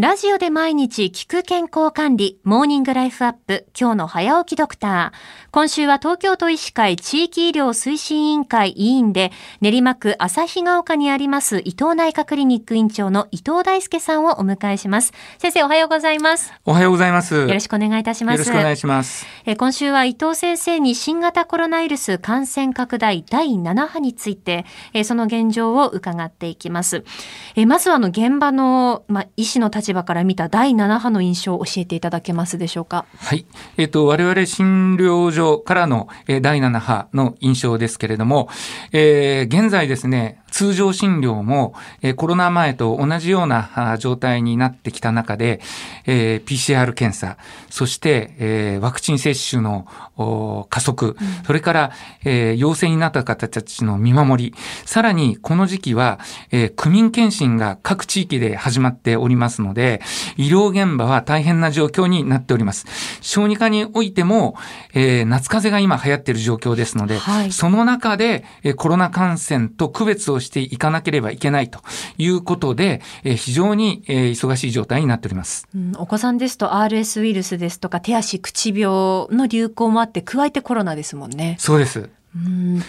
ラジオで毎日聞く健康管理、モーニングライフアップ、今日の早起きドクター。今週は東京都医師会地域医療推進委員会委員で、練馬区旭ヶ丘にあります伊藤内科クリニック院長の伊藤大輔さんをお迎えします。先生おはようございます。おはようございます。よろしくお願いいたします。よろしくお願いします。え今週は伊藤先生に新型コロナウイルス感染拡大第7波について、えその現状を伺っていきます。えまずはあの現場の、ま医師の立立場から見た第7波の印象を教えていただけますでしょうか？はい。えっ、と、我々診療所からの、え第7波の印象ですけれども、えー、現在ですね、通常診療も、えー、コロナ前と同じような状態になってきた中で、えー、PCR 検査、そして、えー、ワクチン接種の加速、うん、それから、えー、陽性になった方たちの見守り、さらにこの時期は、えー、区民検診が各地域で始まっておりますので、医療現場は大変な状況になっております。小児科においても、えー、夏風邪が今流行っている状況ですので、はい、その中で、えー、コロナ感染と区別をしていかなければいけないということで、えー、非常に、えー、忙しい状態になっております、うん。お子さんですと RS ウイルスですとか手足口病の流行もあって、加えてコロナですもんね。そうです。うん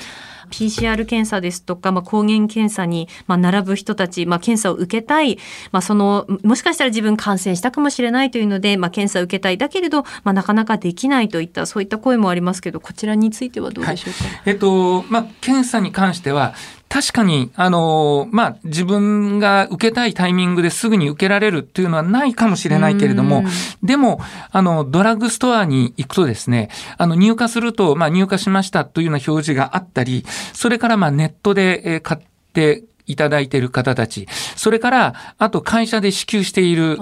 PCR 検査ですとか、まあ、抗原検査に、まあ、並ぶ人たち、まあ、検査を受けたい、まあ、その、もしかしたら自分感染したかもしれないというので、まあ、検査を受けたい。だけれど、まあ、なかなかできないといった、そういった声もありますけど、こちらについてはどうでしょうか？はい、えっと、まあ、検査に関しては、確かに、あの、まあ、自分が受けたいタイミングですぐに受けられるっていうのはないかもしれないけれども、でも、あの、ドラッグストアに行くとですね、あの、入荷すると、まあ、入荷しましたというような表示があったり、それから、まあ、ネットで買っていただいている方たち、それから、あと会社で支給している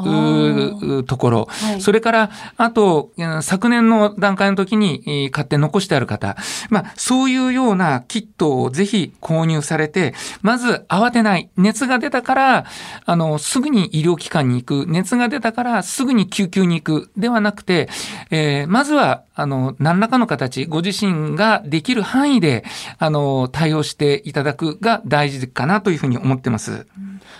ところ、はい、それから、あと、昨年の段階の時に買って残してある方、まあ、そういうようなキットをぜひ購入されて、まず慌てない。熱が出たから、あの、すぐに医療機関に行く。熱が出たからすぐに救急に行く。ではなくて、えー、まずは、あの、何らかの形、ご自身ができる範囲で、あの、対応していただくが大事かなというふうに思ってます。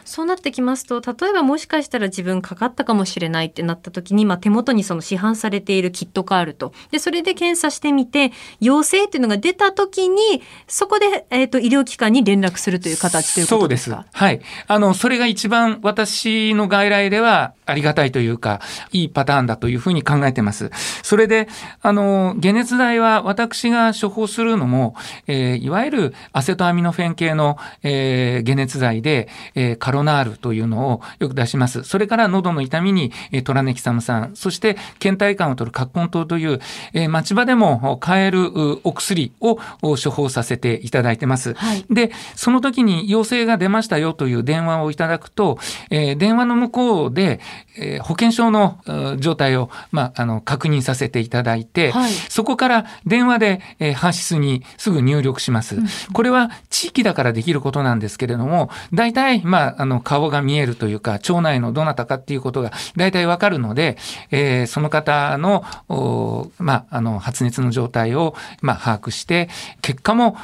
そうなってきますと例えばもしかしたら自分かかったかもしれないってなった時に、まあ、手元にその市販されているキットがあると。でそれで検査してみて陽性っていうのが出た時にそこで、えーと、医療機関に連絡するという形ということですか？はい。あのそれが一番私の外来ではありがたいというかいいパターンだというふうに考えてます。それであの解熱剤は私が処方するのも、えー、いわゆるアセトアミノフェン系の、えー、解熱剤で、えー、カロナールというのをよく出します。それから喉の痛みに、えー、トラネキサム酸、そして倦怠感を取る葛根糖という、えー、町場でも買えるお薬を処方させていただいてます。はい、で、その時に陽性が出ましたよという電話をいただくと、えー、電話の向こうで、えー、保険証の状態を、まあ、あの確認させていただいて、はい、そこから電話で、えー、発出にすぐ入力します。うん、これは地域だからできることなんですけれども、大体、まあ、あの、顔が見えるというか、町内のどなたかっていうことが大体わかるので、えー、その方の、まあ、あの、発熱の状態を、まあ、把握して、結果も、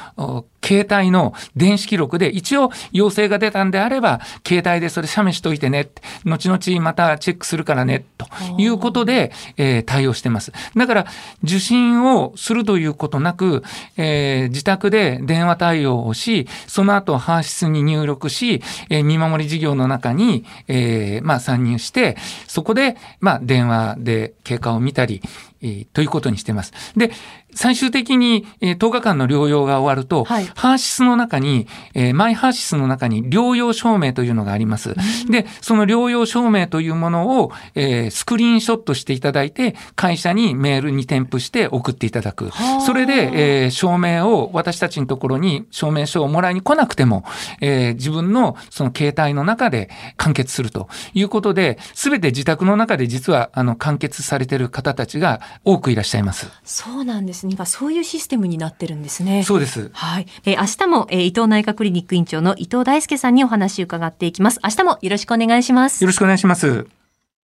携帯の電子記録で一応陽性が出たんであれば、携帯でそれ写メしといてね、後々またチェックするからね、ということで、えー、対応してます。だから、受診をするということなく、えー、自宅で電話対応をし、その後、搬出に入力し、えー、見守り事業の中に、えー、まあ、参入して、そこで、まあ、電話で経過を見たり、えー、ということにしてます。で、最終的に、えー、10日間の療養が終わると、はい、ハーシスの中に、えー、マイハーシスの中に療養証明というのがあります。で、その療養証明というものを、えー、スクリーンショットしていただいて、会社にメールに添付して送っていただく。それで、えー、証明を私たちのところに証明書をもらいに来なくても、えー、自分のその携帯の中で完結するということで、すべて自宅の中で実はあの完結されている方たちが多くいらっしゃいます。そうなんですね。今そういうシステムになってるんですね。そうです。はい。えー、明日も、えー、伊藤内科クリニック院長の伊藤大輔さんにお話を伺っていきます。明日もよろしくお願いします。よろしくお願いします。